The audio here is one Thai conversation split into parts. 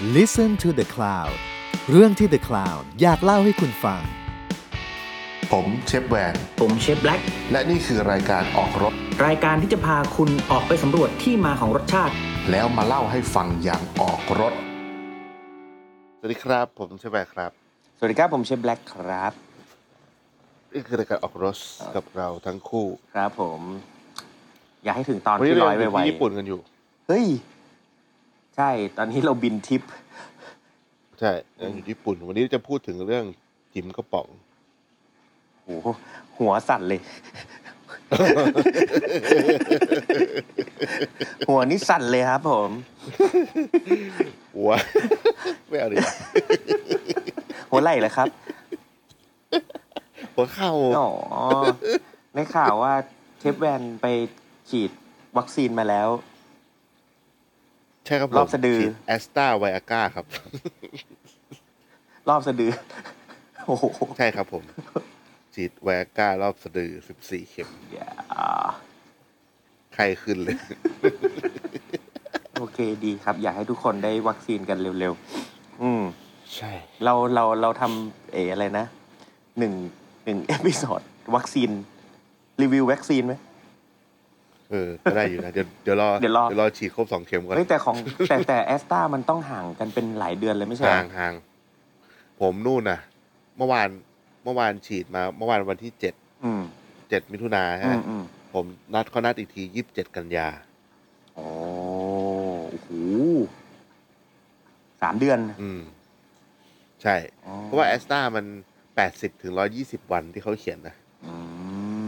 Listen to the Cloud เรื่องที่ The Cloud อยากเล่าให้คุณฟัง ผมเชฟแวนผมเชฟแบล็กและนี่คือรายการออกรถ รายการที่จะพาคุณออกไปสำรวจที่มาของรสชาติ แล้วมาเล่าให้ฟังอย่างออกรถ สวัสดีครับ ผมเชฟแวนครับ สวัสดีครับผมเชฟแบล็กครับ นี่คือรายการออกรถกับเราทั้งคู่ ครับผม อยากให้ถึงตอนวันนี้ที่เราร้อยอยู่ไวที่ญี่ปุ่นกันอยู่ ๆเฮ้ย ใช่ ตอนนี้เราบินทิป ใช่ยังอยู่ที่ญี่ปุ่น วันนี้จะพูดถึงเรื่องจิมกระป๋องโหหัวสั่นเลย หัวนี่สั่นเลยครับผม หัว ไม่เอาดิหัวไหล่เลยครับ หัวเข่าอ๋อได้ข่าวว่าเชฟแวนไปฉีดวัคซีนมาแล้ว ใช่ครับผมรอบสะดือแอสตาไวอาก้าครับ รอบสะดือโอ้โหใช่ครับผม ฉีดไวอาก้ารอบสะดือสิบสี่เข็มอย่าไข้ขึ้นเลย โอเคดีครับ อยากให้ทุกคนได้วัคซีนกันเร็วๆ อืม ใช่ เราเราเราทำเอออะไรนะหนึ่งหนึ่ง episode วัคซีน รีวิววัคซีนไหม เออก็ได้อยู่นะเดี๋ยวเดี๋ยวรอเดี๋ยวรอเดี๋ยวรอฉีดครบสองเข็มก่อนเฮ้ยแต่ของแต่แต่แอสตร้ามันต้องห่างกันเป็นหลายเดือนเลยไม่ใช่เหรห่าองห่างผมนู่นน่ะ เมื่อวานเมื่อวานฉีดมา เมื่อวานวันที่เจ็ดอืมเจ็ดมิถุนาอืฮะมอืมผมนัดเขานัดอีกทียี่สิบเจ็ดกันยา โอ้โอ้โหสามเดือนอืม ใช่ อ๋อเพราะว่าแอสตามันแปดสิบถึงร้อยี่สิบวันที่เขาเขียนนะอื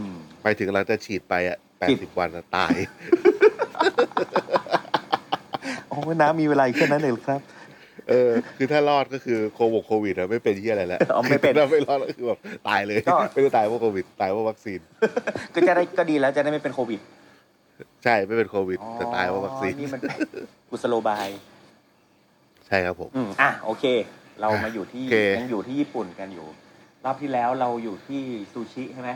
ม ไปถึงเราจะฉีดไปอะ แปดฉีสิบดวันอะตาย โอ้น้ำมีเวลาอีกแค่นั้นเองเหรอครับ เออ คือถ้ารอดก็คือโควิดโควิดอะไม่เป็นที่อะไรแล้วอ๋อไม่เป็นถ้าไม่รอดก็คือแบบตายเลย ก็ ไม่ได้ตายเพราะโควิด ตายเพราะวัคซีน ก็จะได้ก็ดีแล้วจะได้ไม่เป็นโควิดใช่ไม่เป็นโควิด แต่ตายเพราะวัคซีนนี่มันกุสโลบาย ใช่ครับผม อืมอะโอเค เรามาอยู่ที่โอเค ยังอยู่ที่ญี่ปุ่นกันอยู่ รอบที่แล้วเราอยู่ที่ซูชิใช่ไหม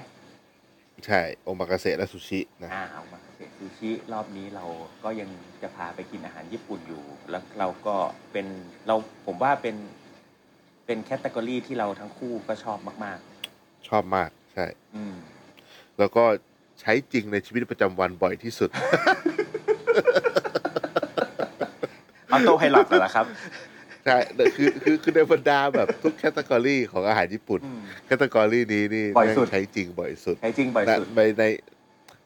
ใช่โอมากาเสะและซูชินะอ่าเอามาเสร็จซูชิรอบนี้เราก็ยังจะพาไปกินอาหารญี่ปุ่นอยู่ แล้วเราก็เป็นเราผมว่าเป็นเป็นแคตตากรีที่เราทั้งคู่ก็ชอบมากชอบมากใช่ๆอืมแล้วก็ใช้จริงในชีวิตประจำวันบ่อยที่สุด autopilot เหรอครับ ใช่คือคือคือในบรรดาแบบทุก category ของอาหารญี่ปุ่นอืม category นี้นี่บ่อยสุด ใช้จริงบ่อยสุดใช้จริงบ่อยสุด ในใน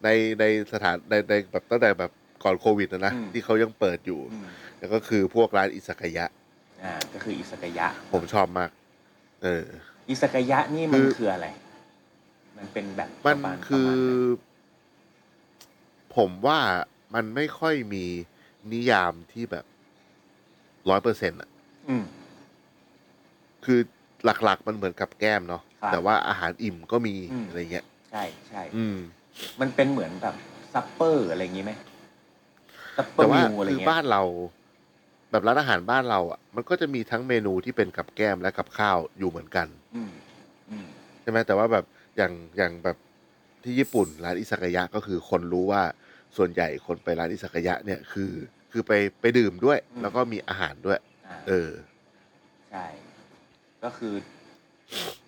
ในในสถานในในแบบตั้งแต่แบบก่อนโควิดนะนะ อืม ที่เขายังเปิดอยู่ อืมแล้วก็คือพวกร้านอิซากายะ อ่าก็คืออิซากายะ ผมชอบมาก เออ อิสกายะนี่มันคือ คืออะไร มันเป็นแบบมันประาณคือ ประมาณไหนผมว่ามันไม่ค่อยมีนิยามที่แบบร้อยเปอร์เซ็นต์อะ อืม คือหลักๆ มันเหมือนกับแก้มเนาะครับแต่ว่าอาหารอิ่มก็มีอืม อะไรเงี้ย ใช่ใช่อืม มันเป็นเหมือนแบบซัปเปอร์อะไรอย่างงี้ไหมซัปเปอแต่ร์ว่ามิวอะไรคือเงี้ยบ้านเรา แบบร้านอาหารบ้านเราอะมันก็จะมีทั้งเมนูที่เป็นกับแก้มและกับข้าวอยู่เหมือนกัน อืมอืม ใช่ไหมแต่ว่าแบบอย่างอย่างแบบที่ญี่ปุ่นร้านอิซากายะก็คือคนรู้ว่าส่วนใหญ่คนไปร้านอิซากายะเนี่ยคือ คือไปไปดื่มด้วยแล้วก็มีอาหารด้วยอ่า เออ ใช่ ก็คือ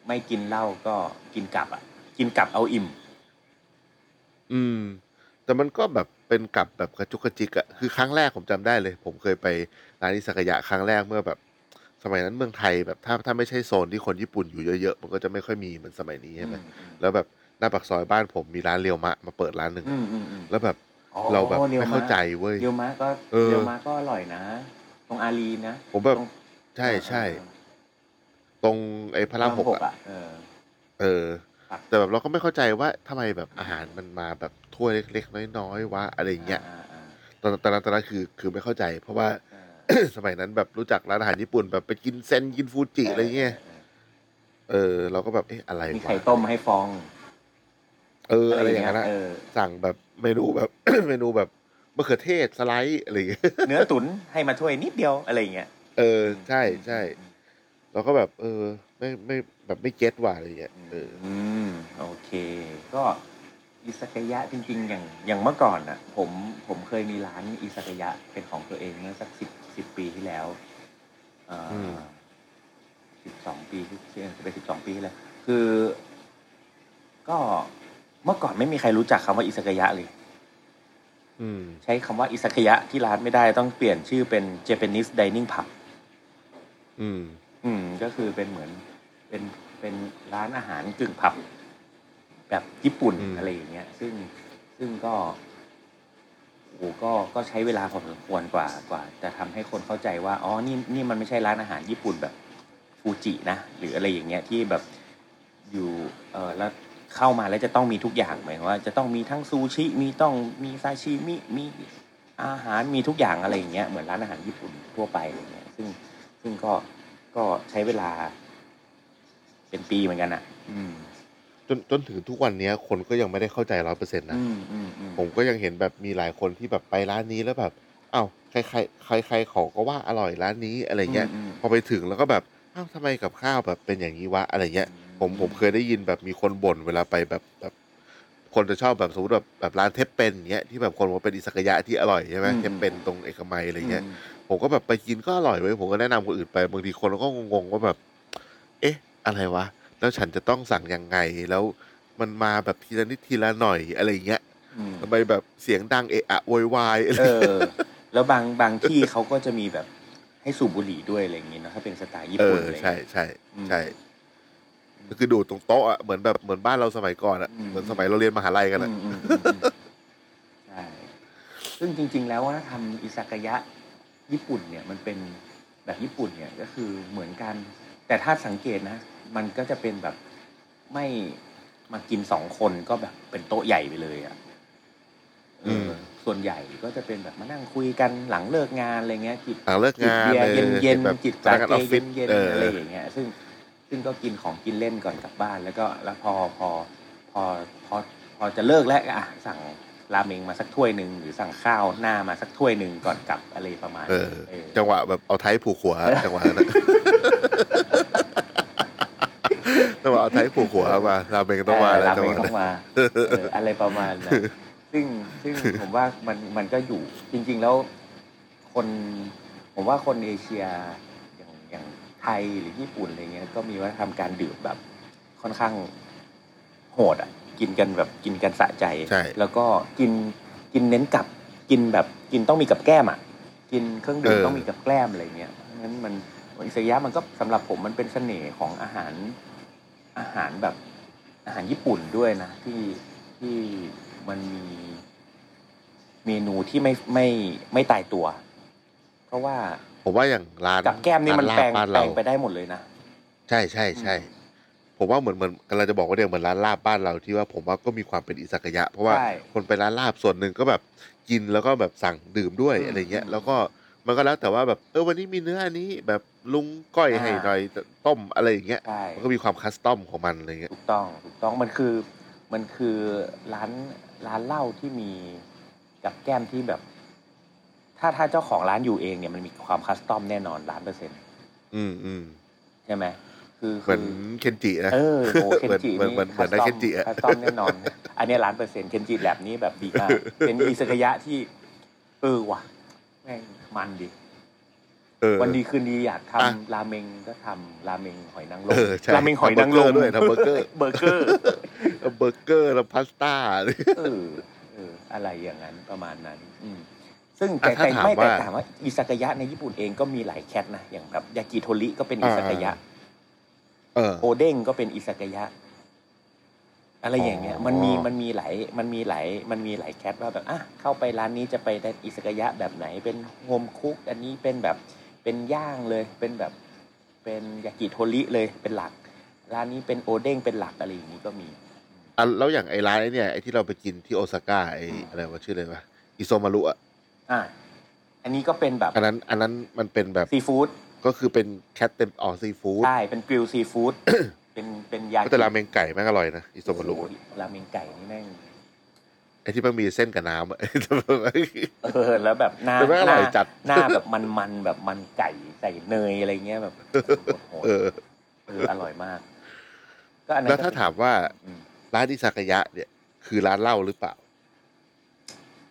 ไม่กินเหล้าก็กินกลับอะ กินกลับเอาอิ่ม อืม แต่มันก็แบบเป็นกับแบบกระจุกกระจิกอะคือครั้งแรกผมจำได้เลย ผมเคยไปร้านอิซากายะครั้งแรกเมื่อแบบ สมัยนั้นเมืองไทยแบบถ้าถ้าไม่ใช่โซนที่คนญี่ปุ่นอยู่เยอะๆมันก็จะไม่ค่อยมีเหมือนสมัยนี้ใช่ไหมอืมแล้วแบบหน้าปากซอยบ้านผมมีร้านเรียวมะมาเปิดร้านหนึ่งอืมอืมอืม แล้วแบบอ๋อเราแบบรียวไม่เข้าใจเว้ยเรียวมะก็เออเรียวมะก็อร่อยนะ ตรงอารีนะผมแบบตรงใช่ใช่ตรงไอ้พระรามหกอะอะเออเออครับแต่แบบเราก็ไม่เข้าใจว่าทำไมแบบอาหารมันมาแบบถ้วยเล็กๆน้อยๆวะอะไรอย่างเงี้ยอ่าอ่าตอนตอนนั้นตอนนั้นคือคือไม่เข้าใจ เพราะว่าอ่าสมัยนั้นแบบรู้จักร้านอาหารญี่ปุ่นแบบไปกินเซนกินฟูจิอะไรเงี้ยเออ เราก็แบบเอ๊ะอะไรมีวะไข่ต้มให้ฟอง เอออะไรอย่างเงี้ยนะเออสั่งแบบเมนูแบบเมนูแบบ มะเขือเทศสไลด์อะไรอย่างเงี้ยเนื้อตุ๋นให้มาถ้วยนิดเดียวอะไรอย่างเงี้ยเออ ใช่ใช่เราก็แบบ เออ ไม่ไม่แบบไม่เก็ตว่ะอะไรอย่างเงี้ยเอออืมโอเค ก็อิสกายะจริง ๆ อย่างอย่างเมื่อก่อนอะ ผมผมเคยมีร้านอิสกายะเป็นของตัวเองเมื่อสักสิบสิบปีที่แล้วอืมสิบสองปีที่เชียงไปสิบสองปีแล้วคือ ก็เมื่อก่อนไม่มีใครรู้จักคำว่าอิสกายะเลยอืม ใช้คำว่าอิสกายะที่ร้านไม่ได้ต้องเปลี่ยนชื่อเป็น Japanese Dining Pub อืม อืม ก็คือเป็นเหมือนเป็นเป็นร้านอาหารกึ่งผับ แบบญี่ปุ่นอืมอะไรอย่างเงี้ย ซึ่งซึ่งก็โอ้ก็ก็ใช้เวลาพอสมควรกว่ากว่า จะทำให้คนเข้าใจว่าอ๋อนี่นี่มันไม่ใช่ร้านอาหารญี่ปุ่นแบบฟูจินะหรืออะไรอย่างเงี้ยที่แบบอยู่เออแล้ว เข้ามาแล้วจะต้องมีทุกอย่างหมายความว่า จะต้องมีทั้งซูชิมีต้องมีซาชิมิมีอาหารมีทุกอย่างอะไรอย่างเงี้ยเหมือนร้านอาหารญี่ปุ่นทั่วไปอะไรเงี้ยซึ่งซึ่งก็ก็ใช้เวลา เป็นปีเหมือนกันอะ อืมจนจนถึงทุกวันเนี้ย คนก็ยังไม่ได้เข้าใจร้อยเปอร์เซ็นต์นะอืมอืมอืมผมก็ยังเห็นแบบมีหลายคนที่แบบไปร้านนี้แล้วแบบอ้าวใครใครใครใครเขาก็ว่าอร่อยร้านนี้อะไรเงี้ยอืม พอไปถึงแล้วก็แบบอ้าวทำไมกับข้าวแบบเป็นอย่างนี้วะอะไรเงี้ย ผมผมเคยได้ยินแบบมีคนบ่นเวลาไปแบบแบบคนจะชอบแบบสมมติแบบแบบร้านเทปเป็นอย่างเงี้ยที่แบบคนบอกว่าเป็นอิสกายะที่อร่อยใช่ไหมอืมเทปเป็นตรงเอกมัยอะไรเงี้ยอืมผมก็แบบไปกินก็อร่อยเว้ยผมก็แนะนำคนอื่นไปบางทีคนก็งงๆว่าแบบ เอ๊ะ อะไรวะ แล้วฉันจะต้องสั่งยังไงแล้วมันมาแบบทีละนิดทีละหน่อยอะไรเงี้ยอืมทำไมแบบเสียงดังเอะอะโวยวายอะไรเออแล้วบางบางที่เขาก็จะมีแบบให้สูบบุหรี่ด้วยอะไรอย่างงี้เนอะถ้าเป็นสไตล์ญี่เอปุ่นออะไรอย่างใช่เงี้ยใช่อืมใช่ คือดูดตรงโต๊ะอะเหมือนแบบเหมือนบ้านเราสมัยก่อนอะอืม เหมือนสมัยเราเรียนมหาลัยกันอะอืมอืมอืมอืมใช่ ซึ่งจริง ๆ แล้ววัฒนธรรมอิซากายะญี่ปุ่นเนี่ยมันเป็นแบบญี่ปุ่นเนี่ยก็คือเหมือนกัน แต่ถ้าสังเกตนะ มันก็จะเป็นแบบไม่มากินสองคนก็แบบเป็นโต๊ะใหญ่ไปเลยอะ่ะเอออมส่วนใหญ่ก็จะเป็นแบบมานั่งคุยกันหลังเลิกงานอะไรเงี้ยจิบ หลังเลิกจิบงานเบียร์ออเย็นเย็นแบบๆจิบพสานักงานเกออฟฟิเย็ศนเย็นเออ อะไรอย่างเงี้ย ซึ่ง ซึ่งก็กินของกินเล่นก่อนกลับบ้าน แล้วก็แล้วพอพอพอพอพอจะเลิกแล้วก็อะสั่งราเมงมาสักถ้วยหนึ่งหรือสั่งข้าวหน้ามาสักถ้วยหนึ่งก่อนกลับอะไรประมาณเอนี้อเออจังหวะแบบเอาไทยผูกหัวจังหวะนั้นจังหวะเอาไทยผูกหัวมาราเมงต้องมาเออแล้วราจังเมหงวะต้นั้อนงมาเอออะไรประมาณนั้นซึ่งซึ่งผมว่ามันมันก็อยู่จริง ๆ แล้วคน ผมว่าคนเอเชียอย่างอย่าง ไทยหรือญี่ปุ่นอะไรเงี้ยก็มีวัฒนธรรมการดื่มแบบค่อนข้างโหดอะกินกันแบบกินกันสะใจ ใช่ แล้วก็กินกินเน้นกับกินแบบกินต้องมีกับแก้มอะกินเครื่องดื่มเออ ต้องมีกับแกล้มอะไรเงี้ยเพราะฉะนั้นมันอิสยะมันก็สำหรับผมมันเป็นเสน่ห์ของอาหารอาหารแบบอาหารญี่ปุ่นด้วยนะที่ที่มันมีเมนูที่ไม่ไม่ไม่ตายตัว เพราะว่า ผมว่าอย่างร้านกับแก้มนี่มันร้าแปลงลาบบ้านแปลเรางไปได้หมดเลยนะ ใช่ใช่ใช่ผมว่าเหมือนเหมือนกำลังจะบอกว่าเนี่ยเหมือนร้านลาบบ้านเราที่ว่าผมว่าก็มีความเป็นอิสากายะ เพราะว่าใช่คนไปร้านลาบส่วนหนึ่งก็แบบกินแล้วก็แบบสั่งดื่มด้วยอืมอะไรเงี้ยอืมแล้วก็มันก็แล้วแต่ว่าแบบเออวันนี้มีเนื้ออันนี้แบบลุงก้อยอ่าให้หน่อยต้มอะไรอย่างเงี้ยใช่มันก็มีความ custom ของมันอะไรเงี้ยถูกต้องถูกต้องมันคือมันคือร้านร้านเหล้าที่มีกับแก้มที่แบบ ถ้าถ้าเจ้าของร้านอยู่เองเนี่ยมันมีความ custom แน่นอนล้านเปอร์เซ็นต์อืมอืมใช่ไหมคือเหมือนเคนจินะเออโอ้เคนจิเหมือนเหมือนเหมือนได้เคนจิอะ custom แน่นอน อันนี้ล้านเปอร์เซ็นต์เคนจิแลบนี้แบบดีมากเป็นอิซากายะที่ เออว่ะแม่งมันดีเออวันดีคืนดีอยากอะทำราเมงก็ทำราเมงหอยนางรมเออใช่ราเมงหอยนางรมทำเบอร์เกอร์ด้วยทำเบอร์เกอร์เบอร์เกอร์เบอร์เกอร์แล้วพาสต้าเออเอออะไรอย่างนั้นประมาณนั้นอืม ซึ่งอะแต่ถ้าแต่ถามไม่แต่ว่าถามว่าอิซากายะในญี่ปุ่นเองก็มีหลาย cat นะอย่างแบบยากิโทริก็เป็นอิซากายะเออโอเด้งก็เป็นอิซากายะ อะไรอย่างเงี้ยอ๋อมันมีมันมีหลายมันมีหลายมันมีหลาย cat ว่าแบบอะเข้าไปร้านนี้จะไปได้อิซากายะแบบไหนเป็น home cook อันนี้เป็นแบบเป็นย่างเลย เป็นแบบเป็นยากิโทริเลยเป็นหลัก ร้านนี้เป็นโอเด้งเป็นหลักอะไรอย่างนี้ก็มีอะแล้วอย่างไอ้ร้านไอ้เนี่ยไอ้ที่เราไปกินที่โอซาก้าไอ้อืมอะไรวะชื่ออะไรวะอิโซมารุอะ อะอันนี้ก็เป็นแบบอันนั้น อันนั้นมันเป็นแบบซีฟู้ดก็คือเป็น cat เต็มออซีฟู้ดใช่เป็น grill seafoodเป็นเป็นยาก็แต่ราเมงไก่แม่งอร่อยนะอิโซมารุโอ้โหราเมงไก่นี่แม่งไอ้ที่มันมีเส้นกับน้ำอะเออแล้วแบบหน้าแต่แม่งอหร่น้าอยจัดหน้าแบบมันๆแบบมันไก่ใส่เนยอะไรเงี้ยแบบโหดเออๆเอออร่อยมากก็อันนั้นแล้วถ้าก็เป็นถามว่าอืมร้านอิซากายะเนี่ย คือร้านเหล้าหรือเปล่า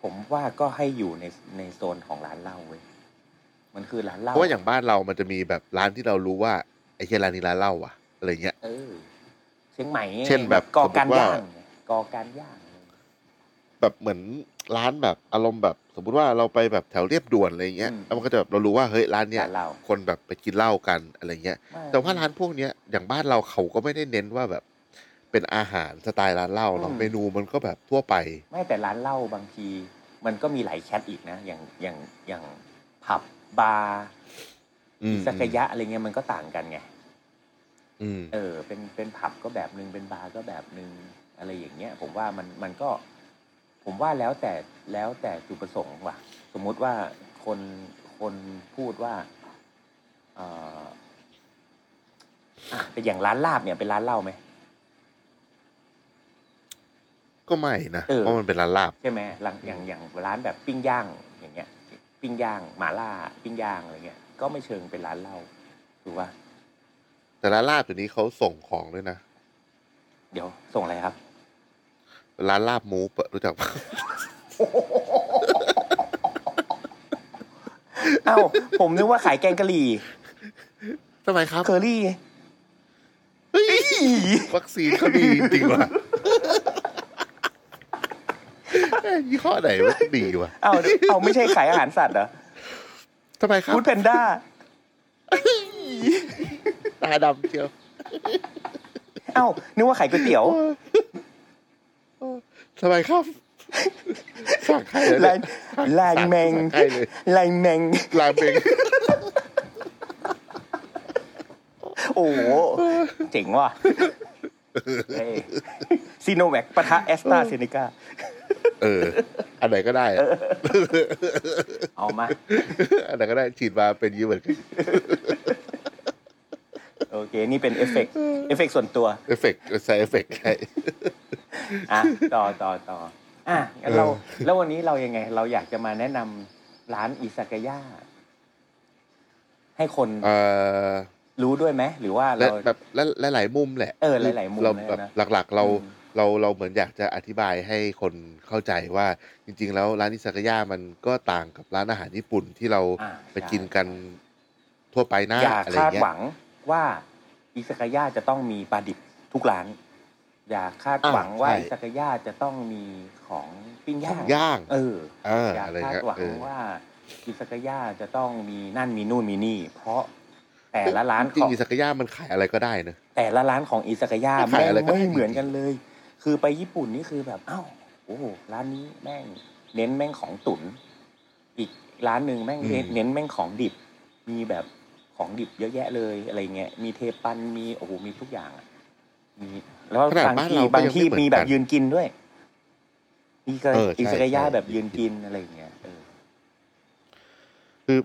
ผมว่าก็ให้อยู่ในในโซนของร้านเหล้าเว้ยมันคือร้านเหเพล้าราะว่าอย่างบ้านเรามันจะมีแบบร้านที่เรารู้ว่าไอ้เฮียร้านนี้ร้านเหล้าว่ะอะไรเงี้ยเออเชียงใหม่เช่นแบบกอการสมมุติว่าย่างกอการย่างแบบเหมือนร้านแบบอารมณ์แบบ สมมุติว่าเราไปแบบแถวเรียบด่วนอะไรเงี้ยแล้วมันก็จะแบบเรารู้ว่าเฮ้ยร้านเนี้ยร้านเหล้าคนแบบไปกินเหล้ากันอะไรเงี้ยไม่แต่ว่าร้านพวกเนี้ยอย่างบ้านเราเขาก็ไม่ได้เน้นว่าแบบ เป็นอาหารสไตล์ร้านเหล้าเนาะเมนูมันก็แบบทั่วไป ไม่แต่ร้านเหล้าบางที มันก็มีหลายแคทอีกนะ อย่างอย่างอย่างผับบาร์อืมสักยะอะไรเงี้ยมันก็ต่างกันไงอืมเออ เป็นเป็นผับก็แบบหนึ่งเป็นบาร์ก็แบบหนึ่งอะไรอย่างเงี้ย ผมว่ามันมันก็ ผมว่าแล้วแต่แล้วแต่จุดประสงค์ว่ะ สมมุติว่าคนคนพูดว่าเอ่ออะแต่อย่างร้านลาบเนี่ยเป็นร้านเหล้าไหม ก็ไม่นะเออ เพราะมันเป็นร้านลาบ ใช่ไหมร้านอย่างอย่างร้านแบบปิ้งย่างอย่างเงี้ย ปิ้งย่างหมาล่าปิ้งย่างอะไรเงี้ยก็ไม่เชิงเป็นร้านเหล้าถูกป่ะแต่ร้านลาบตัวนี้เขาส่งของด้วยนะเดี๋ยวส่งอะไรครับ ร้านลาบหมูปะรู้จักปะ เอ้าผมนึกว่าขายแกงกะหรี่ทำไมครับเคอรี่เฮ้ยวัคซีนเขาดีจริงว่ะเอ้ ยยี่ห้อไหนวะดีวะเอ้าเอาไม่ใช่ขายอาหารสัตว์เหรอทำไมครับฟู้ดแพนด้าตาดำเชียวเอ้านึกว่าขายก๋วยเตี๋ยวทำไมครับสั่งใครเลยลายลายแมงสั่ใครเลยลายแมงลายเมงโอ้โหเจ๋งว่ะซีโนแวคปะทะแอสตราเซเนกา เออ อันไหนก็ได้อะเอามา อันไหนก็ได้ฉีดมาเป็นอยี่เหมือนกันโอเค นี่เป็นเอฟเฟกต์เอฟเฟกต์ส่วนตัว เอฟเฟกต์ใส่เอฟเฟกต์ใช่อะต่อต่อต่ออะงั้นเราเออแล้ววันนี้เรายังไง เราอยากจะมาแนะนำร้านอิซากายะให้คนเอ่อรู้ด้วยไหมหรือว่าและเรา แบบและหลายๆมุมแหละเออหลายๆมุมเราเลยนะแบบหลัก ๆ เรา อืม เราเราเหมือนอยากจะอธิบายให้คนเข้าใจว่าจริง ๆ แล้วร้านอิซากายะมันก็ต่างกับร้านอาหารญี่ปุ่นที่เราอ่าไปกินกันทั่วไปนะอย่าอะไรคาดเงี้ยหวังว่าอิซากายะจะต้องมีปลาดิบทุกร้าน อย่าคาดหวังอ่าว่าใช่ อิซากายะจะต้องมีของปิ้งขย่าองงย่างเออ เอออย่าอะไรคาดเงี้ยหวังเออ ว่าอิซากายะจะต้องมีนั่นมีนู่นมีนี่ เพราะแต่ละร้านจริขงองๆอิซากายะมันขายอะไรก็ได้นะแต่ละร้านของอิซากายะขายแม่งอะไรก็ได้ไม่เหมือนจริงๆกันเลย คือไปญี่ปุ่นนี่คือแบบอ้าวโอ้โหร้านนี้แม่ง เน้นแม่งของตุ๋นอีกร้านหนึ่งแม่งเน้นเน้นแม่งของดิบ มีแบบของดิบเยอะแยะเลยอะไรเงี้ยมีเทปันมีโอ้โหมีทุกอย่างอะมีแล้วขนาดบางบ้านที่เราก็บางยังที่ไม่เหมือนมีแบบกันยืนกินด้วย มีกระเออใช่อิซากายะใช่ แบบยืนกินอะไรเงี้ยเออ คือ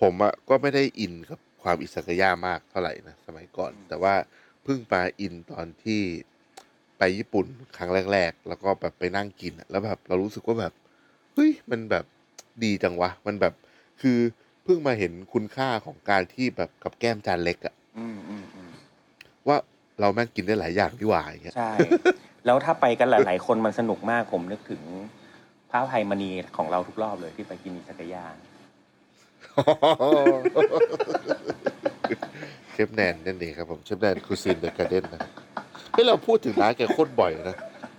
ผมอะก็ไม่ได้อินกับความอิซากายะมากเท่าไหร่นะสมัยก่อน แต่ว่าเพิ่งมาอินตอนที่ ไปญี่ปุ่นครั้งแรก ๆ แล้วก็แบบไปนั่งกินอะแล้วแบบเรารู้สึกว่าแบบเฮ้ยมันแบบดีจังวะ มันแบบคือเพิ่งมาเห็นคุณค่าของการที่แบบกับแก้มจานเล็กอะอืมอืมอืมว่าเราแม่งกินได้หลายอย่างที่หว่าอย่างเงี้ยใช่ แล้วถ้าไปกันหลาย ๆ คนมันสนุกมากผมนึกถึงพระอภัยมณีของเราทุกรอบเลยที่ไปกินอิซากายะเชฟแนนนั่นเองครับผมเชฟแนนคูซินเดอะการ์เด้นนะ เฮ้ยเราพูดถึงร้านแกโคตรบ่อยนะ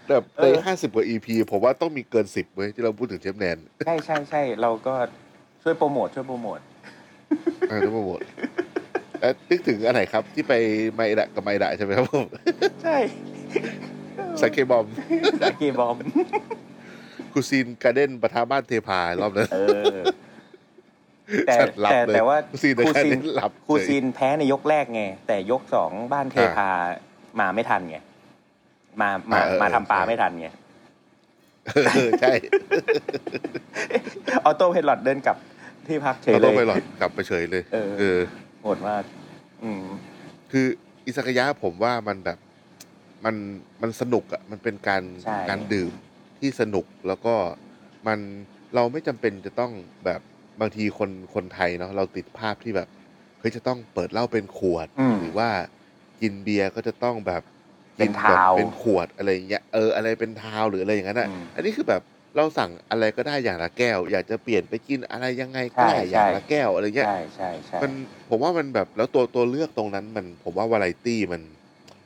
แบบในห้าสิบกว่า EP ผมว่าต้องมีเกินสิบเว้ยที่เราพูดถึงเชฟแนนใช่ใช่ใช่เราก็ช่วยโปรโมทช่วยโปรโมทอ่าทั้งหมดเอ่อนึกถึงอันไหนครับที่ไปไมดะกับไมดะใช่ไหมครับผมใช่สเกบอมสาเกบอมคูซินการ์เด้นปะทะบ้านเทพารอบนั้นเออแต่จัดหลับแต่เลยแต่ว่าคูซินครูการ์ซิเด้นนหลับครูเลยซินแพ้ในยกแรกไงแต่ยกสองบ้านเทพา มาไม่ทันไงมามาอ่าเออมาทำปลาใช่ไม่ทันไงเออใช่ออโต้เพลอตเดินกลับที่พักเฉยเราเลต้องยไปหลอดกลับไปเฉยเลยเออเออโหดมากอืมคืออิซากายะผมว่ามันแบบมันมันสนุกอะมันเป็นการใช่การดื่มที่สนุกแล้วก็มันเราไม่จำเป็นจะต้องแบบบางทีคนคนไทยเนาะเราติดภาพที่แบบเฮ้ยจะต้องเปิดเหล้าเป็นขวดอืมหรือว่า กินเบียร์ก็จะต้องแบบเป็นกิแบบทาวเป็นขวดอะไรอย่างเงี้ยเอออะไรเป็นทาวหรืออะไรอย่างนั้นอะอืม อันนี้คือแบบเราสั่งอะไรก็ได้อย่างละแก้ว อยากจะเปลี่ยนไปกินอะไรยังไงก็ใช่ได้อย่าใช่งละแก้วอะไรเงี้ย ใช่ใช่ใช่มันผมว่ามันแบบแล้วตัวตัวเลือกตรงนั้นมันผมว่าวาไรตี้มัน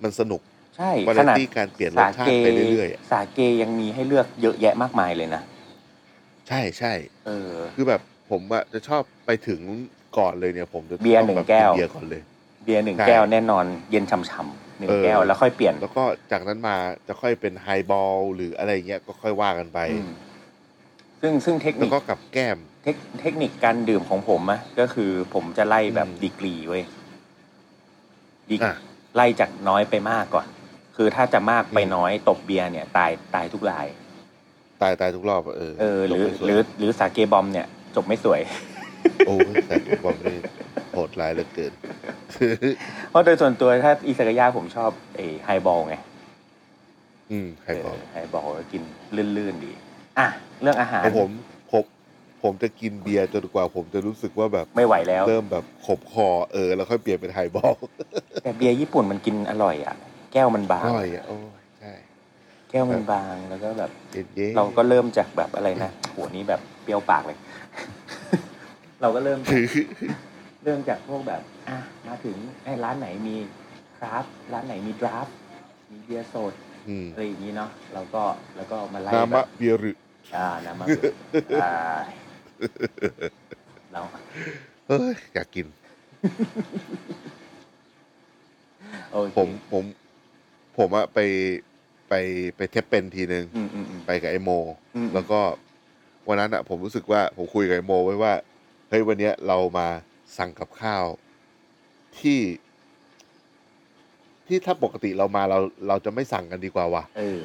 มันสนุกใช่วาไรขนาดตี้การเปลี่ยนรสาสชาเกติไปเรื่อยๆอะสาเกยังมีให้เลือกเยอะแยะมากมายเลยนะใช่ใช่เออ คือแบบผมอะจะชอบไปถึงก่อนเลยเนี่ย ผมจะเบียร์ต้องหนึ่งแบบแก้วเบียร์ก่อนเลย เบียร์หนึ่งใช่ แก้วแน่นอน เย็นช่ำๆหนึ่งเออแก้วแล้วค่อยเปลี่ยน แล้วก็จากนั้นมาจะค่อยเป็นไฮบอลหรืออะไรเงี้ยก็ค่อยว่ากันไป อืมซึ่งซึ่งเทคแล้นิวคก็กับแก้ม เทคเทคนิคการดื่มของผมอะก็คือผมจะไล่แบบอืมดีกรีเว้ยดีอะไล่จากน้อยไปมากก่อน คือถ้าจะมากไปอืม น้อยตบเบียร์เนี่ย ตายตายทุกราย ตายตายทุกรอบอะเออเออ หรือ จบไม่สวยหรือหรือสาเกบอมเนี่ย จบไม่สวย โอ้ยแต่ผมนี่โหดร้ายเหลือเกินเพราะโดยส่วนตัวถ้าอิสกายาผมชอบไอ้ไฮบอลไง อืมใครบอกไฮบอลกินลื่นๆดี อะ เรื่องอาหารของผมผมผมจะกินเบียร์จนกว่าผมจะรู้สึกว่าแบบไม่ไหวแล้ว เริ่มแบบขบคอเออ แล้วค่อยเปลี่ยนเป็นไฮบอลแต่เบียร์ญี่ปุ่นมันกินอร่อยอะ แก้วมันบาองร่อยอะโอ้ยใช่แก้วมันบางแล้วก็แบบเย็นเย็นเราก็เริ่มจากแบบอะไรนะหัวนี้แบบเปรี้ยวปากเลย เราก็เริ่มจาก เริ่มจากพวกแบบอะมาถึงไอ้ร้านไหนมีคราฟต์ร้านไหนมีดราฟต์มีเบียร์สดอืมอะไรอย่างนี้เนาะเราก็แล้วก็มาไล่นาแบมะบเบียร์รึอ่านามาอ่าเราเฮ้ยอยากกินโอเคผมผมผมอะไปไปไปเทปเป็นทีนึงอืมอืมอืมไปกับไอโมอืมแล้วก็วันนั้นอะผมรู้สึกว่าผมคุยกับไอโมไว้ว่าเฮ้ยวันเนี้ยเรามา สั่งกับข้าวที่ที่ถ้าปกติเรามาเราเราจะไม่สั่งกันดีกว่าว่ะเออ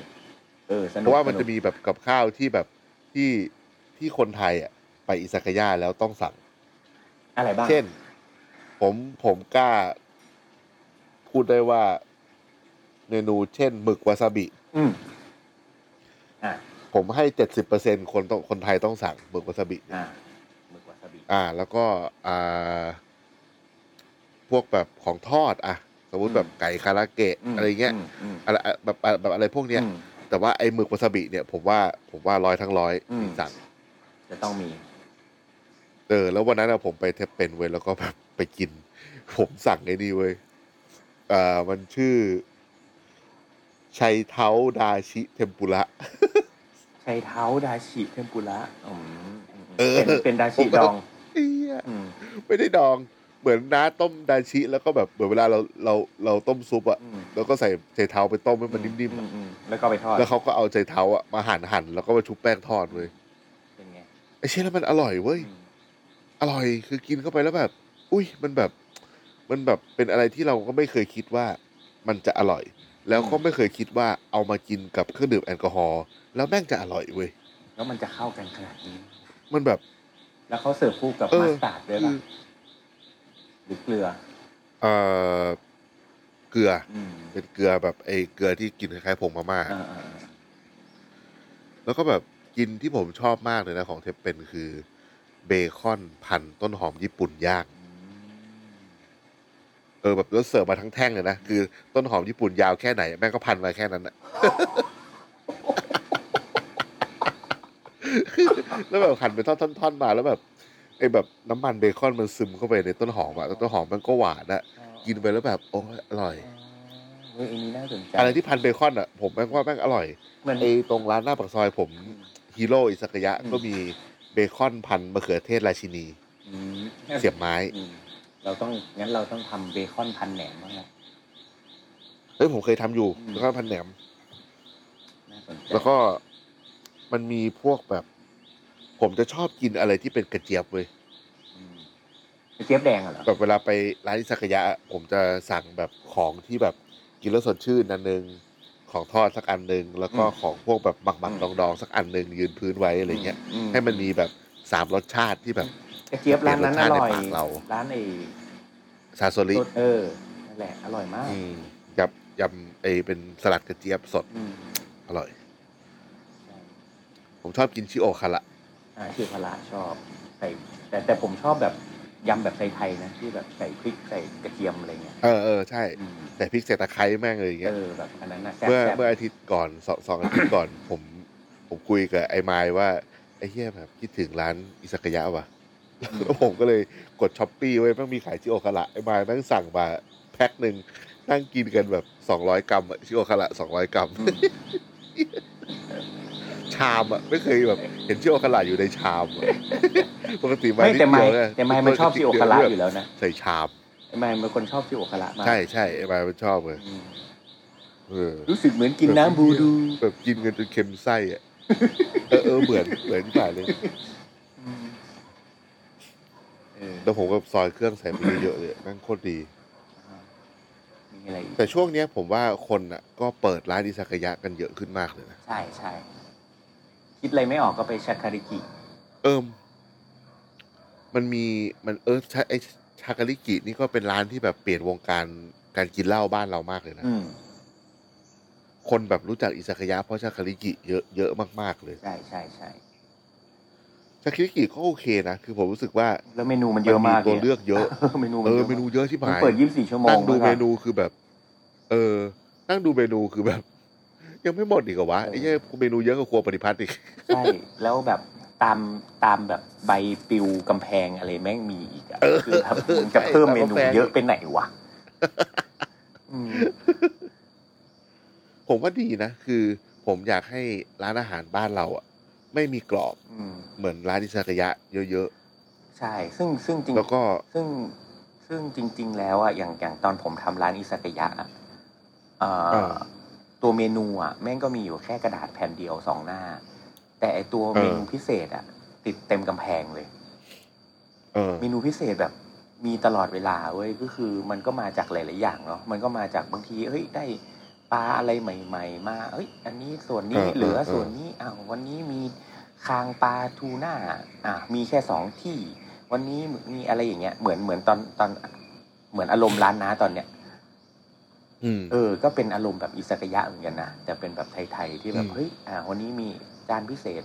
เออสนุกเพราะว่ามันสจะมีแบบกับข้าวที่แบบที่ที่คนไทยอะไปอิซากายะแล้วต้องสั่ง อะไรบ้าง เช่น ผมผมกล้า พูดได้ว่าเมนูเช่นหมึกวาซาบิ อืมอะผมให้เจ็ดสิบเปอร์เซ็นคนต้องคนไทยต้องสั่งหมึกวาซาบิ อ่าหมึกวาซาบิ อ่า แล้วก็อ่าพวกแบบของทอดอะ สมมติแบบไก่คาราเกะมอะไรเงี้ยมอืม อะไรอะแบบแบบแบบอะไรพวกเนี้ย อืมแต่ว่าไอ้หมึกวาซาบิเนี่ยผมว่าผมว่าร้อยทั้งร้อยอืมสั่งจะต้องมี เออแล้ววันนั้นอะผมไปเทปเป็นเว้ยแล้วก็แบบไปกิน ผมสั่งไอ้นี่เว้ยอ่ามันชื่อชัยเท้าดาชิเทมปุระใช้เท้าดาชิเทมปุระอืมอืมเออ เป็นเป็นดาชิผมก็ ดอง เอี้ยอืมไม่ได้ดอง เหมือนน้าต้มดาชิ แล้วก็แบบเหมือนเวลาเราเราเราต้มซุปอะอืมแล้วก็ใส่ใจเท้าไปต้มให้มันนิ่มๆอือะอืมแล้วก็ไปทอดแล้วเขาก็เอาใจเท้าอะมาหั่นหั่นแล้วก็มาชุบแป้งทอดเว้ยเป็นไงไอ้เชี่ยแล้วมันอร่อยเว้ยอืมอร่อยคือกินเข้าไปแล้วแบบ อุ้ยมันแบบ มันแบบเป็นอะไรที่เราก็ไม่เคยคิดว่ามันจะอร่อย แล้วก็ไม่เคยคิดว่าเอามากินกับเครื่องดื่มแอลกอฮอล์แล้วแม่งจะอร่อยเว้ยแล้วมันจะเข้ากันขนาดนี้ มันแบบ แล้วเขาเสิร์ฟคู่กับเออ มัสตาร์ดด้วยคืป่ะอหรือเกลือ เอ่อเกลืออืมเป็นเกลือแบบไอ้เกลือที่กินคล้ายๆผงมาม่าอ่าอ่าอ่าแล้วก็แบบกินที่ผมชอบมากเลยนะของเทปเป็นคือเบคอนพันต้นหอมญี่ปุ่นย่างอืมเออแบบแล้วเสิร์ฟมาทั้งแท่งเลยนะคือต้นหอมญี่ปุ่นยาวแค่ไหนแม่งก็พันมาแค่นั้นอะ แล้วแบบหั่นเป็นท่อนๆๆมาแล้วแบบไอ้แบบน้ำมันเบคอนมันซึมเข้าไปในต้นหอมอะแล้วต้นหอมมันก็หวานอะกินไปแล้วแบบโอ้ยอร่อยเฮ้ยอันนี้น่าสนใจอะไรที่พันเบคอนอะผมแม่งว่าแม่งอร่อยมันไอ้ตรงร้านหน้าปากซอยผมฮีโร่อิสกายะอืมก็มีเบคอนพันมะเขือเทศราชินีอืมเสียบไม้อืมเราต้องงั้นเราต้องทำเบคอนพันแหนมบ้างละเฮ้ยผมเคยทำอยู่อืมเบคอนพันแหนมน่าสนใจแล้วก็ มันมีพวกแบบ ผมจะชอบกินอะไรที่เป็นกระเจี๊ยบเว้ยอืมเจี๊ยบแดงอะเหรอแบบเวลาไปร้านอิซากายะ ผมจะสั่งแบบของที่แบบกินแล้วสดชื่นอันหนึงของทอดสักอันหนึ่งแล้วก็ของพวกแบบหมักๆดองๆสักอันหนึ่งยืนพื้นไว้อะไรเงี้ยอืให้มันมีแบบสามรสชาติที่แบบกระเจี๊ยบร้านนั้นอร่อยเปลี่ยนรสชาติในปากเราร้านไอ้ซาโซริรสเออนั่นแหละอร่อยมากอืมยำยำไอเป็นสลัดกระเจี๊ยบสดอืมอร่อยใช่ ผมชอบกินชิโอคาระอ่าชื่อพละชอบใส่แต่แต่ผมชอบแบบยำแบบไทยๆนะที่แบบใส่พริกใส่กระเทียมอะไรเงี้ยเออเออใช่ อืมแต่พริกใส่ตะไคร้แม่งเลยอย่างเอเงี้ยอแบบอันนั้นนะแซ่บเมื่อแซ่บเมื่ออาทิตย์ก่อนสองสองอาทิตย์ก่อน ผมผผมคุยกับไอ้ไมล์ว่า ไอ้เหี้ยแบบคิดถึงร้านอิซากายะว่ะแล้วผมก็เลยกด Shopee ไว้แม่งมีขายชิโอคาระไอ้ไมล์แม่งสั่งมาแพ็คหนึ่งนั่งกินกันแบบสองร้อยกรัมอะชิโอคาระสองร้อยกรัม อืม ชามอะไม่เคยแบบ เห็นชิโอคาระอยู่ในชามอะปกติมาไม่นิดแต่ไมเดียวค์เนี่ยแต่ไมค์มันชอบชิโอคาระอยู่แล้วนะใส่ชามไมค์เป็นคนชอบชิโอคาระมากใช่ใช่ไอ้ไมล์มันชอบเลยอืมเออรู้สึกเหมือนกินน้ำบูดู แบบกินกันจนเค็มไส้อะเออเออเหมือนเหมือนที่ผ่านเลยอืมเออแล้วผมก็ซอยเครื่องใส่ไปเยอะๆเลยแม่งโคตรดีมีอะไรอีกแต่ช่วงเนี้ยผมว่าคนอะ ก็เปิดร้านอิซากายะกันเยอะขึ้นมากเลยนะ ใช่ใช่ คิดอะไรไม่ออกก็ไปชักคาริกิ เอิมมันมีมันเออชาไอชาการิกินี่ก็เป็นร้านที่แบบเปลี่ยนวงการการกินเหล้าบ้านเรามากเลยนะ อืมคนแบบรู้จักอิซากายะเพราะชาการิกิเยอะเยอะมากๆเลยใช่ใช่ใช่ชาการิกิก็โอเคนะ คือผมรู้สึกว่าแล้วเมนูมันเยอะมากตัวเลือกเยอะเมนูเอออะเมนูเยอะที่มันหายเปิดยี่สิบสี่ชั่วโมงนั่งดูแล้วเมอะนูคือแบบ เออ นั่งดูเมนูคือแบบ ยังไม่หมดอีกเหรอวะไอ้เนี้ยเมนูเยอะกว่าครัวปฏิพัฒน์อีกใช่แล้วแบบตามตามแบบใบปลิวกำแพงอะไรแม่งมีอีกอะเออคือแบบมึงจะใช่เพิ่มเมนูตามกำแพงเยอะไปไหนวะอืมผมว่าดีนะ คือผมอยากให้ร้านอาหารบ้านเราอะไม่มีกรอบอืมเหมือนร้านอิซากายะเยอะใช่ ซึ่งซึ่งจริงๆแล้วก็ซึ่งซึ่งจริง ๆ แล้วอะอย่างอย่างตอนผมทำร้านอิซากายะอะเอ่อเออ ตัวเมนูอะแม่งก็มีอยู่แค่กระดาษแผ่นเดียวสองหน้า แต่ไอตัวเออเมนูพิเศษอะติดเต็มกำแพงเลยเออเมนูพิเศษแบบมีตลอดเวลาเว้ยก็คือมันก็มาจากหลาย ๆ อย่างเนาะมันก็มาจากบางทีเฮ้ยได้ปลาอะไรใหม่ ๆ มาเฮ้ย อันนี้ส่วนนี้เออเออเหลือเออส่วนนี้อ้าววันนี้มีคางปลาทูน่าอะมีแค่สองที่ วันนี้มีอะไรอย่างเงี้ยเหมือนเหมือนตอนตอนเหมือนอารมณ์ร้านน้าตอนเนี้ยอืม เออ ก็เป็นอารมณ์แบบอิสกายะเหมือนกันนะแต่เป็นแบบไทยๆที่แบอืบมเฮ้ยอ่าวันนี้มีจานพิเศษ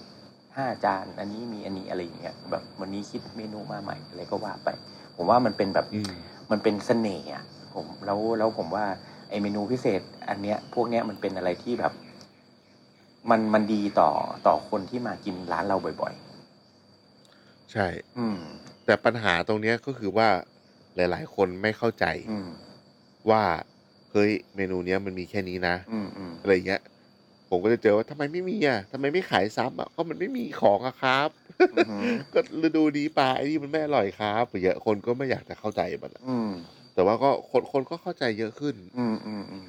ห้าจาน อันนี้มีอันนี้อะไรอย่างเงี้ยแบบวันนี้คิดเมนูมาใหม่อะไรก็ว่าไป ผมว่ามันเป็นแบบอืมมันเป็นเสน่ห์อะผมแล้วแล้วผมว่าไอเมนูพิเศษ อันเนี้ย พวกเนี้ยมันเป็นอะไรที่แบบ มันมันดีต่อต่อคนที่มากินร้านเราบ่อยใช่ๆอืม แต่ปัญหาตรงเนี้ยก็คือว่าหลาย ๆ คนไม่เข้าใจอืมว่า เฮ้ยเมนูเนี้ยมันมีแค่นี้นะอืมอืมอะไรเงี้ย ผมก็จะเจอว่าทำไมไม่มีอะทำไมไม่ขายซ้ำอะก็มันไม่มีของอะครับ อือหือก็ฤดูนี้ปลาไอ้นี่มันไม่อร่อยครับหรือเยอะคนก็ไม่อยากจะเข้าใจมันอะอืมแต่ว่าก็คนคนก็เข้าใจเยอะขึ้น อืมอืมอืม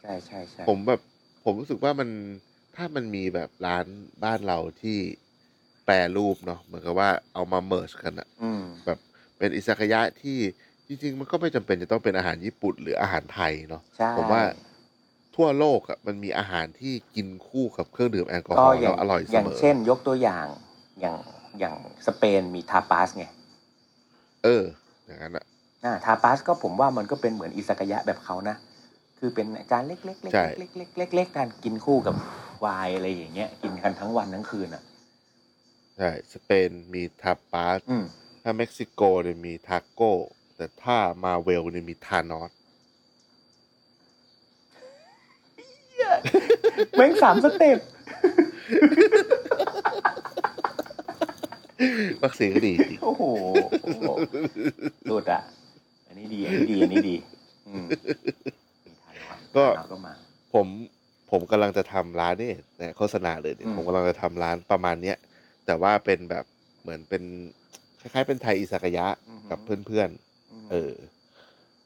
ใช่ใช่ใช่ผมแบบผมรู้สึกว่ามันถ้ามันมีแบบร้านบ้านเราที่แปรรูปเนาะเหมือนกับว่าเอามา merge กันอะอืม แบบเป็นอิซากายะที่ จริงๆ มันก็ไม่จำเป็นจะต้องเป็นอาหารญี่ปุ่นหรืออาหารไทยเนาะใช่ ผมว่าทั่วโลกอะมันมีอาหารที่กินคู่กับเครื่องดื่มแอลกอฮก็อล์อแล้ย่างวอร่อยเสอย่างมอเช่นยกตัวอย่างอย่างอย่างสเปนมีทาปาสไงเออ อย่างนั้นอะ อ่าทาปาสก็ผมว่ามันก็เป็นเหมือนอิซากายะแบบเขานะ คือเป็นจานเล็กๆเล็กๆใช่เล็กๆเล็กๆเล็กๆเล็กๆทานกินคู่กับไวน์อะไรอย่างเงี้ยกินกันทั้งวันทั้งคืนอะ ใช่สเปนมีทาปาสอืม ถ้าเม็กซิโกเนี่ยมีทาโก้ แต่ถ้ามาเวลเนี่ยมี Thanosแม่งสามสเต็ปวัคซีนก็ดีจริงโอ้โหโอ้โหสุดอะ อันนี้ดี อันนี้ดี อันนี้ดีอืมมีทานอสก็ทานอสก็มาผมผมกำลังจะทำร้านเนี่ยนะโฆษณาเลยเนี่ยอืมผมกำลังจะทำร้านประมาณเนี้ยแต่ว่าเป็นแบบเหมือนเป็นคล้ายๆเป็นไทยอิซากายะกับเพื่อนๆ เออ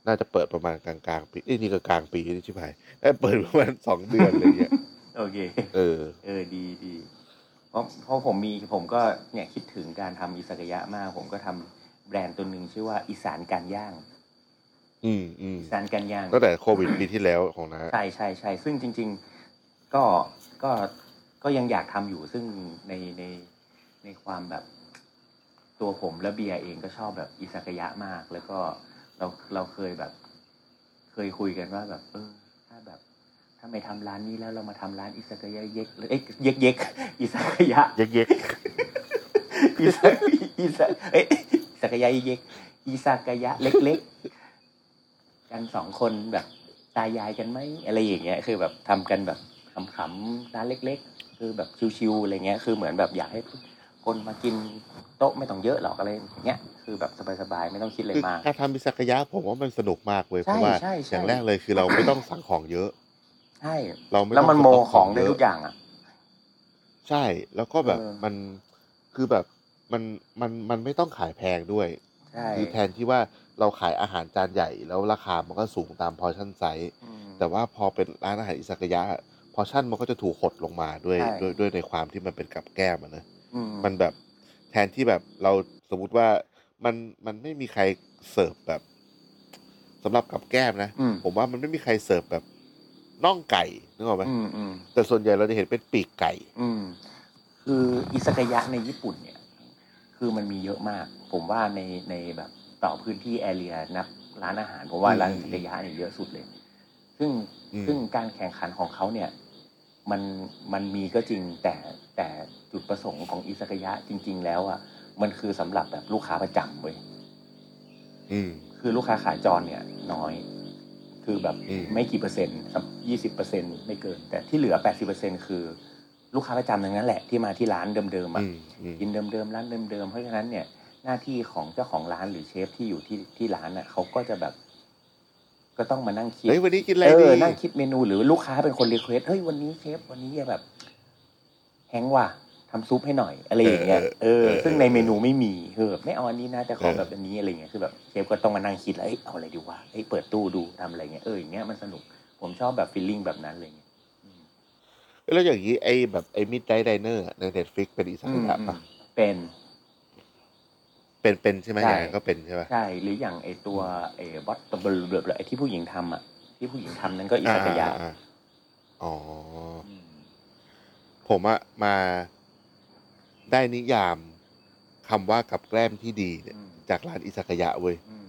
น่าจะเปิดประมาณกลางๆปีเอ้ยนี่ก็กลางปีนี่ชิบหายได้เปิดประมาณสองเดือนอะไรเงี้ยโอเค เออ เออดีดีเพราะเพราะผมมีผมก็เนี่ยคิดถึงการทำอิสากายะมาก ผมก็ทำแบรนด์ตัวหนึ่งชื่อว่าอีสานการย่าง อืมอืมอีสานการย่างตั้งแต่โควิดปีที่แล้วของน้าใช่ใช่ใช่ซึ่งจริง ๆ ก็ก็ก็ยังอยากทำอยู่ซึ่งในในในความแบบ ตัวผมและเบียร์เองก็ชอบแบบอิสากายะมาก แล้วก็เราเราเคยแบบ เคยคุยกันว่าแบบ เออ ถ้าแบบถ้าไม่ทำร้านนี้แล้วเรามาทำร้านอิสากายะเย็กเอ้ยเย็กเย็กอิสากายะเย็กอีซาอีซาเอ้ยอีซากายะอีเย็กอีซากายะเล็กๆกันสองคนแบบตายายกันไหมอะไรอย่างเงี้ย คือแบบทำกันแบบขำๆร้านเล็กคือแบบชิวๆอะไรเงี้ย คือเหมือนแบบอยากให้ คนมากินโต๊ะไม่ต้องเยอะหรอกอะไรอย่างเงี้ยคือแบบสบายๆไม่ต้องคิดอะไรคือมากการทำอิซากายะผมว่ามันสนุกมากเว้ยเพใช่ราะว่าใช่อใช่ย่างแรกเลยคือเราไม่ต้องสั่งของเยอะใช่เราไม่แล้วต้องมันสโมต็อกขขอองงเยได้อะทุกอย่างอะ ใช่แล้วก็แบบเออมันคือแบบมันมันมันไม่ต้องขายแพงด้วยใช่คือแทนที่ว่าเราขายอาหารจานใหญ่แล้วราคามันก็สูงตาม portion size อืมแต่ว่าพอเป็นร้านอาหารอิซากายะพอชั่นมันก็จะถูกหดลงมาด้วยใช่ด้วยด้วยในความที่มันเป็นกับแกล้มอะนะ อืม มันแบบแทนที่แบบเราสมมุติว่ามันมันไม่มีใครเสิร์ฟแบบสำหรับกับแก้มนะ อืม ผมว่ามันไม่มีใครเสิร์ฟแบบน่องไก่นึกออกไหมอืมอืม แต่ส่วนใหญ่เราจะเห็นเป็นปีกไก่ อืมคืออิซากายะในญี่ปุ่นเนี่ย คือมันมีเยอะมาก ผมว่าในในแบบต่อพื้นที่แอเรียนับร้านอาหารผมว่าอืมร้านอิซากายะเนี่ยเยอะสุดเลย ซึ่งอืม ซึ่งการแข่งขันของเขาเนี่ย มันมันมีก็จริงแต่ แต่จุดประสงค์ของอิซากายะจริง ๆ แล้วอะมันคือสำหรับแบบลูกค้าประจำเว้ยอืมคือลูกค้าขาจรเนี่ย น้อย คือแบบอืมไม่กี่เปอร์เซ็นต์ยี่สิบเปอร์เซ็นไม่เกิน แต่ที่เหลือแปดสิบเปอร์เซ็นคือ ลูกค้าประจำทั้งนั้นแหละที่มาที่ร้านเดิมๆอะอืมอืมกินเดิมๆร้านเดิมๆเพราะฉะนั้นเนี่ย หน้าที่ของเจ้าของร้านหรือเชฟที่อยู่ที่ที่ร้านน่ะเขาก็จะแบบก็ต้องมานั่งคิดเฮ้ยวันนี้กินอะไรเอดีอนั่งคิดเมนูหรือลูกค้าเป็นคน request เฮ้ยวันนี้เชฟวันนี้แบบ hang ว่ะทำซุปให้หน่อยอะไรอย่างเงี้ยเออซึ่งในเมนูไม่มีเออไม่เอาอันนี้นะแต่ขอแบบอันนี้อะไรเงี้ยคือแบบเชฟก็ต้องมานั่งคิดแล้วเอ้ยเอาอะไรดีวะเอ้ยเปิดตู้ดูทำอะไรเงี้ยเอออย่างเงี้ยมันสนุกผมชอบแบบ feeling แบบนั้นอะไรเงี้ยอืมแล้วอย่างนี้ไอ้แบบไอ้ Midnight Diner ใน Netflix เป็นอิซากายะปะเป็น เป็นเป็นใช่ไหมใช่อย่างนั้นก็เป็นใช่ปะใช่หรืออย่างไอตัวไอ้บอสตเบลเบลไอที่ผู้หญิงทำอะที่ผู้หญิงทำนั้นก็อิซากายะอ่าอ่าอ่าอ๋ออืม ผมอะมาได้นิยามคำว่ากับแกล้มที่ดีเนี่ยอืมจากร้านอิซากายะเว้ยอืม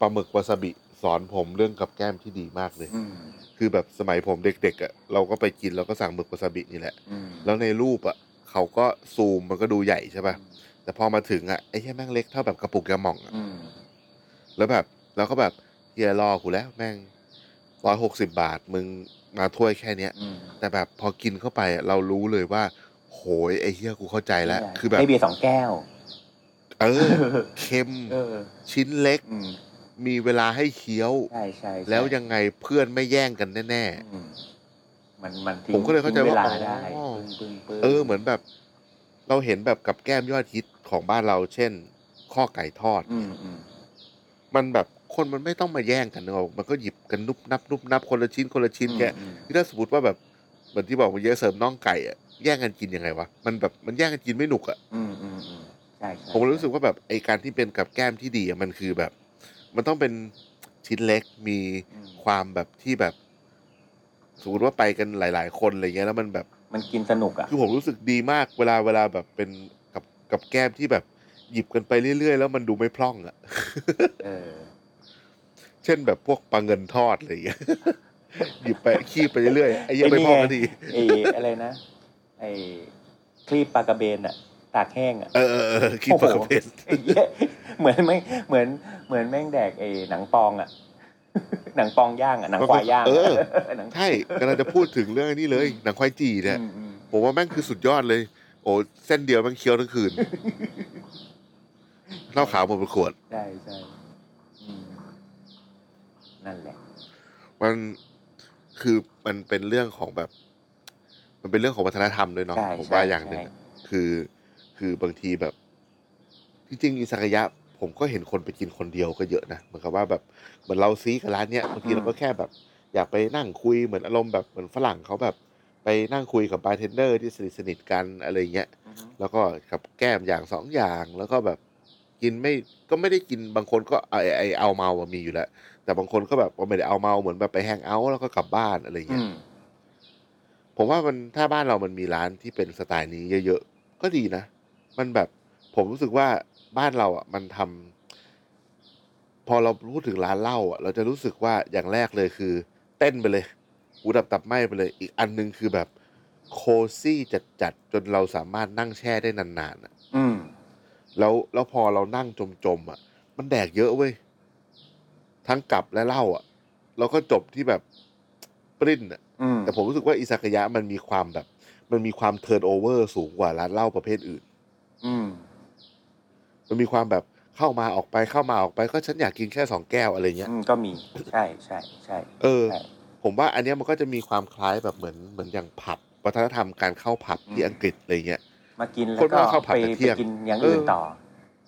ปลาหมึกวาซาบิสอนผมเรื่องกับแกล้มที่ดีมากเลยอืมคือแบบสมัยผมเด็กๆอะเราก็ไปกินเราก็สั่งหมึกวาซาบินี่แหละอืมแล้วในรูปอะเขาก็ซูมมันก็ดูใหญ่ใช่ป่ะแต่พอมาถึงอะไอ้แค่แม่งเล็กเท่าแบบกระปุกยาหม่องอะอืมแล้วแบบเราก็แบบเฮียรอกูแล้วแม่ง ร้อยหกสิบาท มึงมาถ้วยแค่เนี้ยอืมแต่แบบพอกินเข้าไปอะเรารู้เลยว่า โหยไอ้เฮียกูเข้าใจแล้วเนี่ยคือแบบให้เบียร์สองแก้ว เออเค็มเออชิ้นเล็กอืมมีเวลาให้เคี้ยวใช่ใช่ใช่แล้วยังไงเพื่อนไม่แย่งกันแน่อืมมันมันทิ้งผมก็เลยเข้าใจทิ้งว่าเวลาได้อ๋อปึ้งปึ้งปึ้งๆเออ เหมือนแบบ เราเห็นแบบกับแก้มยอดฮิตของบ้านเรา เช่น ข้อไก่ทอดอืมอืมมันแบบ คนมันไม่ต้องมาแย่งกันเนอะมันก็หยิบกันนุบนับนุบนับคนละชิ้นคนละชิ้นแกอืมคือถ้าสมมติว่าแบบเหมือนที่บอกมันเยอะเสริมน่องไก่อะแย่งกันกินยังไงวะมันแบบมันแย่งกันกินไม่หนุกอะอืมอืมอืมใช่ใช่ผมรู้สึกว่าแบบไอการที่เป็นกับแก้มที่ดีอะมันคือแบบ มันต้องเป็นชิ้นเล็กมีอืมความแบบที่แบบ สมมติว่าไปกันหลาย ๆ คนอะไรเงี้ยแล้วมันแบบมันกินสนุกอะคือผมรู้สึกดีมากเวลาเวลาแบบเป็นกับกับแก้มที่แบบหยิบกันไปเรื่อย ๆ แล้วมันดูไม่พร่องอะเออ เช่นแบบพวกปลาเงินทอดอะไรอย่างเงี้ยหยิบไปคีบไปเรื่อยๆไอ้เหี้ยังไม่พอกันทีไอ้อะไรนะไอ้คลีปปลากระเบนอะตากแห้งอะเออเออเออคีบปลากระเพนไอ้เหี้ยเหมือนไม่เหมือนเหมือนแม่งแดกไอ้หนังปองอะหนังปองย่างอะหนังควายย่างเออหนังใช่กำลังจะพูดถึงเรื่องนี้เลย หนังควายจีเนี่ยอืมอืมผมว่าแม่งคือสุดยอดเลย โอ้เส้นเดียวแม่งเคี้ยวทั้งคืนเหล้าขาวหมดเป็นขวดใช่ใช่อืม นั่นแหละ มันคือมันเป็นเรื่องของแบบ มันเป็นเรื่องของวัฒนธรรมด้วยเนาะใช่ผมใช่ว่าอย่างหนึ่งใช่อะคือ คือบางทีแบบจริงๆอิซากายะ ผมก็เห็นคนไปกินคนเดียวก็เยอะนะเหมือนกับว่าแบบเหมือนเราซี้กับร้านเนี้ยบางทีเราก็แค่แบบ อยากไปนั่งคุยเหมือนอารมณ์แบบเหมือนฝรั่งเขาแบบ ไปนั่งคุยกับบาร์เทนเดอร์ที่สนิทสนิทๆกันอะไรเงี้ย อือฮึแล้วก็กับแก้มอย่างสองอย่างแล้วก็แบบกินไม่ก็ไม่ได้กินบางคนก็ไอไอเอาเมาอะมีอยู่แล้ว แต่บางคนก็แบบว่าไม่ได้เอาเมาเหมือนแบบไป hang out แล้วก็กลับบ้านอะไรอืเงี้ยมผมว่ามันถ้าบ้านเรามันมีร้านที่เป็นสไตล์นี้เยอะๆก็ดีนะ มันแบบผมรู้สึกว่าบ้านเราอะ มันทำพอเราพูดถึงร้านเหล้าอะ เราจะรู้สึกว่าอย่างแรกเลยคือ เต้นไปเลยหูดับตับไหมไปเลย อีกอันหนึงคือแบบโคซี่จัดๆจนเราสามารถนั่งแช่ได้นานๆอะอืมแล้วแล้วพอเรานั่งจมๆอะ มันแดกเยอะเว้ย ทั้งกลับและเหล้าอะแล้วก็จบที่แบบปริ้นอะอืมแต่ผมรู้สึกว่าอิซากายะมันมีความแบบ มันมีความ turnover สูงกว่าร้านเหล้าประเภทอื่น อืมมันมีความแบบเข้ามาออกไปเข้ามาออกไป ก็ฉันอยากกินแค่สองแก้วอะไรเงี้ยอืมก็มีใช่ใช่ใช่เออใช่ผมว่าอันเนี้ยมันก็จะมีความคล้ายแบบเหมือนเหมือนอย่างผับวัฒนธรรมการเข้าผับที่อังกฤษอะไรเงี้ยมากินแล้คนวก็ว่าเข้าผับไปแต่เที่ไปยงกินอย่างอื่นเออต่อ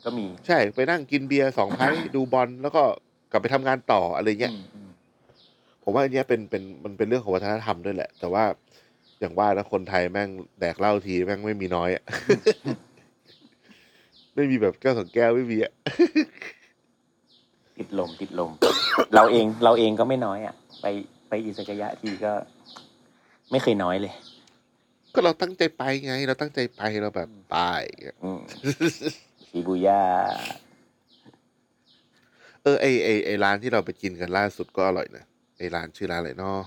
ก็มีใช่ไปนั่งกินเบียร์สองไพ่ดูบอลแล้วก็ กลับไปทำงานต่ออะไรเงี้ยอืมอืมผมว่าอันเนี้ยเป็นเป็นมันเป็นเรื่องของวัฒนธรรมด้วยแหละ แต่ว่าอย่างว่านะคนไทยแม่งแดกเหล้าทีแม่งไม่มีน้อยอะไม่มีแบบแก้วสองแก้วไม่มีอะติดลมติดลม เราเองเราเองก็ไม่น้อยอะไปไปอิสกายะทีก็ ไม่เคยน้อยเลย ก็เราตั้งใจไปไง เราตั้งใจไปเราแบบไปอย่างเงี้ยอืมชิบูย่าเออไอไอไอร้านที่เราไปกินกันล่าสุดก็อร่อยนะไอร้านชื่อร้านอะไรเนาะ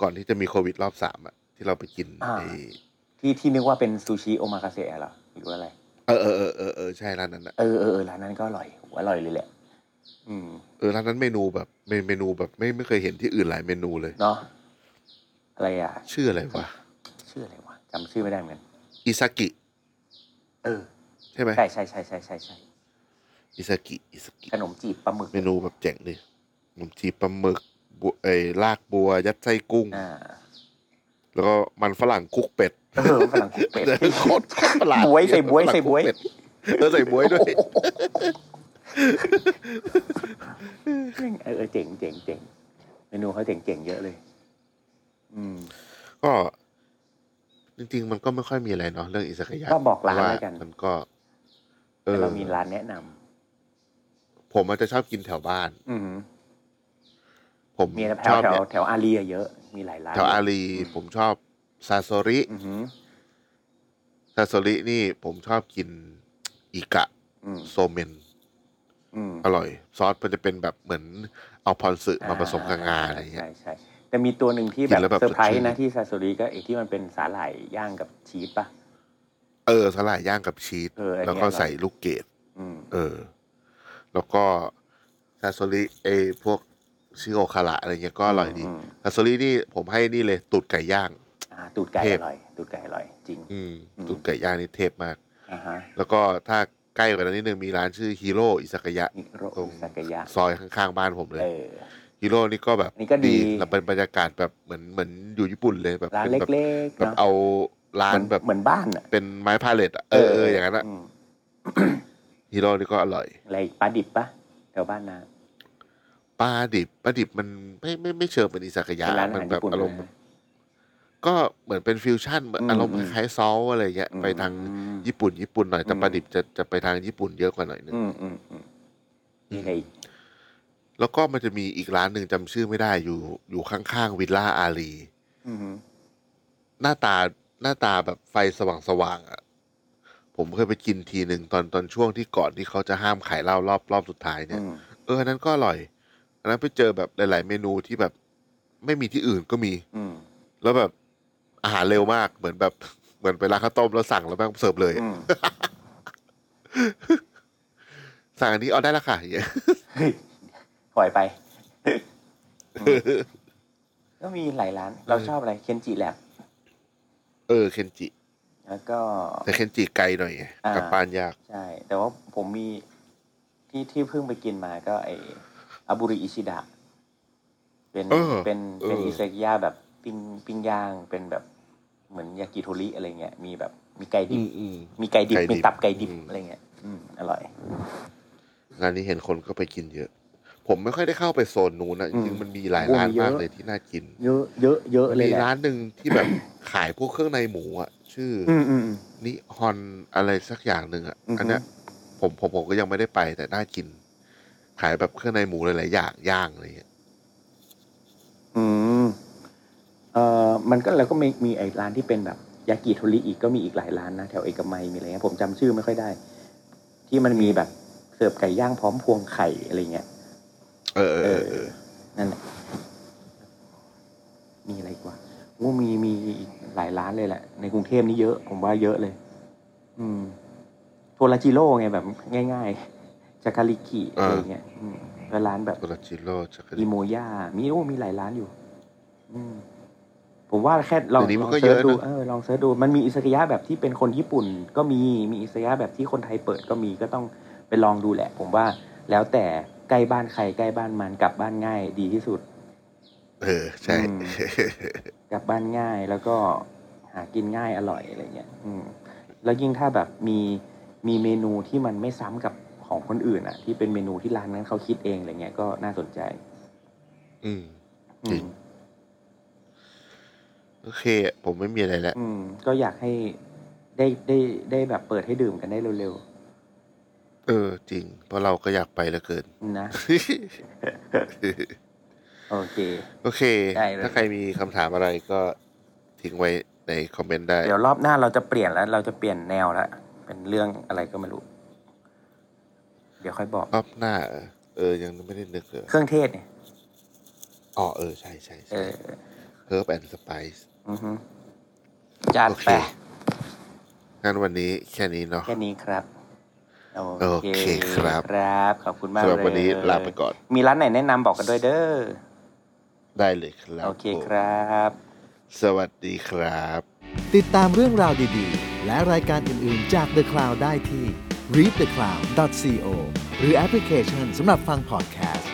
ก่อนที่จะมีโควิดรอบสามอะที่เราไปกินอ่า ไอที่ที่นึกว่าเป็นซูชิโอมากาเสะเหรอหรือว่าอะไร เออเออเออเออเออใช่ร้านนั้นอะเออเออเออร้านนั้นก็อร่อยโหอร่อยเลยแหละ อืม เออร้านนั้นเมนูแบบเมเมนูแบบไม่ไม่เคยเห็นที่อื่นหลายเมนูเลย เนาะอะไรอะ ชื่ออะไรวะชื่ออะไรวะจำชื่อไม่ได้เหมือนกันอิซากิเออ ใช่ไหมใช่ใช่ใช่ใช่ใช่ใช่ อิซากิอิซากิขนมจีบปลาหมึกเมนูแบบเจ๋งดิขนมจีบปลาหมึกบัวไอ้ลากบัว ยัดไส้กุ้ง อ่าแล้วก็มันฝรั่งคุกเป็ดเออฝรั่งคุกเป็ด โคตรโคตรประหลาดบ๊วยใส่บ๊วยฝรั่งใส่บ๊วยคุกเป็ดเออใส่บวยด้วยเออเออเจ๋งเจ๋งเจ๋งเมนูเขาเจ๋งเจ๋งเยอะเลย อืม ก็ จริง ๆ มันก็ไม่ค่อยมีอะไรเนาะเรื่องอิสกายะก็บอกร้านเพะแล้วกัน มันก็ เอแต่อเรามีร้านแนะนำ ผมมันจะชอบกินแถวบ้าน อือหือผมมีแถชวอบแถวเนี่ยแถวอารีอะเยอะ มีหลายร้านแถวอารีอืมผมชอบซาโซริอือหือซาโซรินี่ผมชอบกินอิกะอืมโซเมน อืมอร่อย ซอสมันจะเป็นแบบเหมือนเอาพรสึมาผสมกับงาอะไรเงี้ย ใช่ใช่แต่มีตัวหนึ่งที่กินแล้วแบแบบบเซอร์ไพรสดชื่น นะที่ซาซูริก็ไอ้ที่มันเป็นสาหร่ายย่างกับชีสป่ะ เออสาหร่ายย่างกับชีสเอออันเนี้ยแล้วก็อร่อยใส่ลูกเกดอืม เออ แล้วก็ซาโซริเอพวกชิโอคาระอะไรเงี้ยก็อร่อยดีมซาโซรินี่ผมให้นี่เลยตูดไก่ย่างอ่าตูดไก่เทพอร่อยตูดไก่อร่อยจริงอืมอืมตูดไก่ย่างนี่เทพมากอ่าฮะแล้วก็ถ้าใกล้กว่านั้นนิดนึงมีร้านชื่อฮีโร่อิซากายะนิโรตรงสักยะซอยข้างๆบ้านผมเลยเออฮีโร่นี่ก็แบบนี่ก็ดีแล้วเป็นบรรยากาศแบบเหมือนเหมือนอยู่ญี่ปุ่นเลยแบบร้านเป็นแบบเล็กๆแบบเนาะเออร้านเหมือนแบบเหมือนบ้านอะเป็นไม้พาเลตอะเออเอออย่างนั้นอะม ฮีโร่นี่ก็อร่อย อะไรปลาดิบปะแถวบ้านนาปลาดิบปลาดิบมันไม่ไม่ไม่เชิงเป็นอิซากายะเป็นร้านอามัหารแบบญี่ปุ่นอารมณ์ นะ ก็เหมือนเป็นฟิวชั่นเหมือนอืมอารมณ์อืคมล้ายๆซอลอะไรเงี้ยอืมไปทางอืมญี่ปุ่น ญี่ปุ่นหน่อยแต่อืม ปลาดิบจะจะไปทางญี่ปุ่นเยอะกว่าหน่อยนึงอืมอืมอืมมีอะไรอีกแล้วก็มันจะมีอีกร้านหนึ่งจำชื่อไม่ได้อยู่อยู่ข้างๆวิลล่าอารี อืมหน้าตาหน้าตาแบบไฟสว่างๆอะ ผมเคยไปกินทีหนึ่งตอนตอนช่วงที่ก่อนที่เขาจะห้ามขายเหล้ารอบรอบสุดท้ายเนี่ยอืมเอออันนั้นก็อร่อยอันนั้นไปเจอแบบหลาย ๆ เมนูที่แบบ ไม่มีที่อื่นก็มี อืมแล้วแบบอาหารเร็วมากเหมือนแบบเหมือนไปร้านข้าวต้มแล้วสั่งแล้วแม่งเสิร์ฟเลยอะอืมสั่งอันนี้เอาได้และค่ะอย่างเงี้ยเฮ้ยปล่อยไปอืมก็มีหลายร้าน เราชอบอะไร เคนจิแลบเออเคนจิ แล้วก็แต่เคนจิไกลหน่อยไงอ่ากลับบ้านยาก ใช่ แต่ว่าผมมีที่ที่เพิ่งไปกินมาก็ไออาบุริอิชิดะเป็นเออเป็นเป็นเอออิ อิเซกิยาแบบปิ้งปิ้งย่างเป็นแบบเหมือนยากิโทริอะไรเงี้ยมีแบบมีไก่ดิอืบมอืมมีไก่ดิบไก่ดิบมีตับไก่ดิบอืม อะไรเงี้ยอืมอร่อยงานนี้เห็นคนก็ไปกินเยอะ ผมไม่ค่อยได้เข้าไปโซนนู้นนะจอืริงมๆมันมีหลายโอ้ร้านมีเยอะมากเลยที่น่ากิน เยอะเยอะเยอะเลยมีแหละร้านหนึ่งที่แบบขายพวกเครื่องในหมูอะ ชื่อออืมอืมอืม นิฮอนอะไรสักอย่างหนึ่งอะ อือฮึ อันเนี้ยผมผมผมก็ยังไม่ได้ไปแต่น่ากิน ขายแบบเครื่องในหมูหลายๆอย่างย่างอะไรเงี้ยอืมเอ่อมันก็แล้วก็มีมีไอ้ร้านที่เป็นแบบยากิโทริอีกก็มีอีกหลายร้านนะแถวเอกมัยมีอะไรเงี้ยผมจำชื่อไม่ค่อยได้ ที่มันมีแบบเสิร์ฟไก่ย่างพร้อมพวงไข่อะไรเงี้ย เออเออเออเออนั่นแหละมีอะไรอีกว่า ว่ามีมีอีกหลายร้านเลยแหละ ในกรุงเทพนี่เยอะผมว่าเยอะเลย อืมโทราจิโร่ไงแบบง่ายๆจาการิกิอะไรเงี้ยอืมแล้วร้านแบบโทราจิโร่จักรอิโมย่ามีโอ้มีหลายร้านอยู่ อืมผผมว่าแค่เดี๋ยวนี้มันก็เซิร์ชเยอะดูนะเออลอง search ดูมันมีอิซากายะแบบที่เป็นคนญี่ปุ่น ก็มีมีอิซากายะแบบที่คนไทยเปิดก็มีก็ต้องไปลองดูแหละ ผมว่าแล้วแต่ใกล้บ้านใครใกล้บ้านมันกลับบ้านง่ายดีที่สุด เออ ใช่อืม กลับบ้านง่ายแล้วก็หากินง่ายอร่อยอะไรเงี้ยอืมแล้วยิ่งถ้าแบบมีมีเมนูที่มันไม่ซ้ำกับของคนอื่นอะ ที่เป็นเมนูที่ร้านนั้นเขาคิดเองอะไรเงี้ยก็น่าสนใจ อืม อืจริมง โอเค ผมไม่มีอะไรแล้ว อืม ก็อยากให้ได้ได้ได้แบบเปิดให้ดื่มกันได้เร็วเออ จริง เพราะเราก็อยากไปเหลือเกิน ๆนะ โอเค โอเค ได้เลย ถ้าใครมีคำถามอะไรก็ทิ้งไว้ในคอมเมนต์ได้ เดี๋ยวรอบหน้าเราจะเปลี่ยนแล้วเราจะเปลี่ยนแนวแล้วเป็นเรื่องอะไรก็ไม่รู้ เดี๋ยวค่อยบอก รอบหน้าเออเออ ยังไม่ได้นึกเลยเครื่องเทศเนี่ยอ๋อเออ ใช่ใช่เอใช่ อ Herb and Spice อือฮึจัดโอเค ไปงั้นวันนี้แค่นี้เนาะ แค่นี้ครับ โอเคครับ ครับ ขอบคุณมากสำหรับเลยวันนี้ลาไปก่อน มีร้านไหนแนะนำบอกกันด้วยเด้อ ได้เลยครับโอเคผมครับ สวัสดีครับ ติดตามเรื่องราวดีๆ และรายการอื่นๆจาก The Cloud ได้ที่ readthecloud.co หรือแอปพลิเคชันสำหรับฟังพอดแคสต์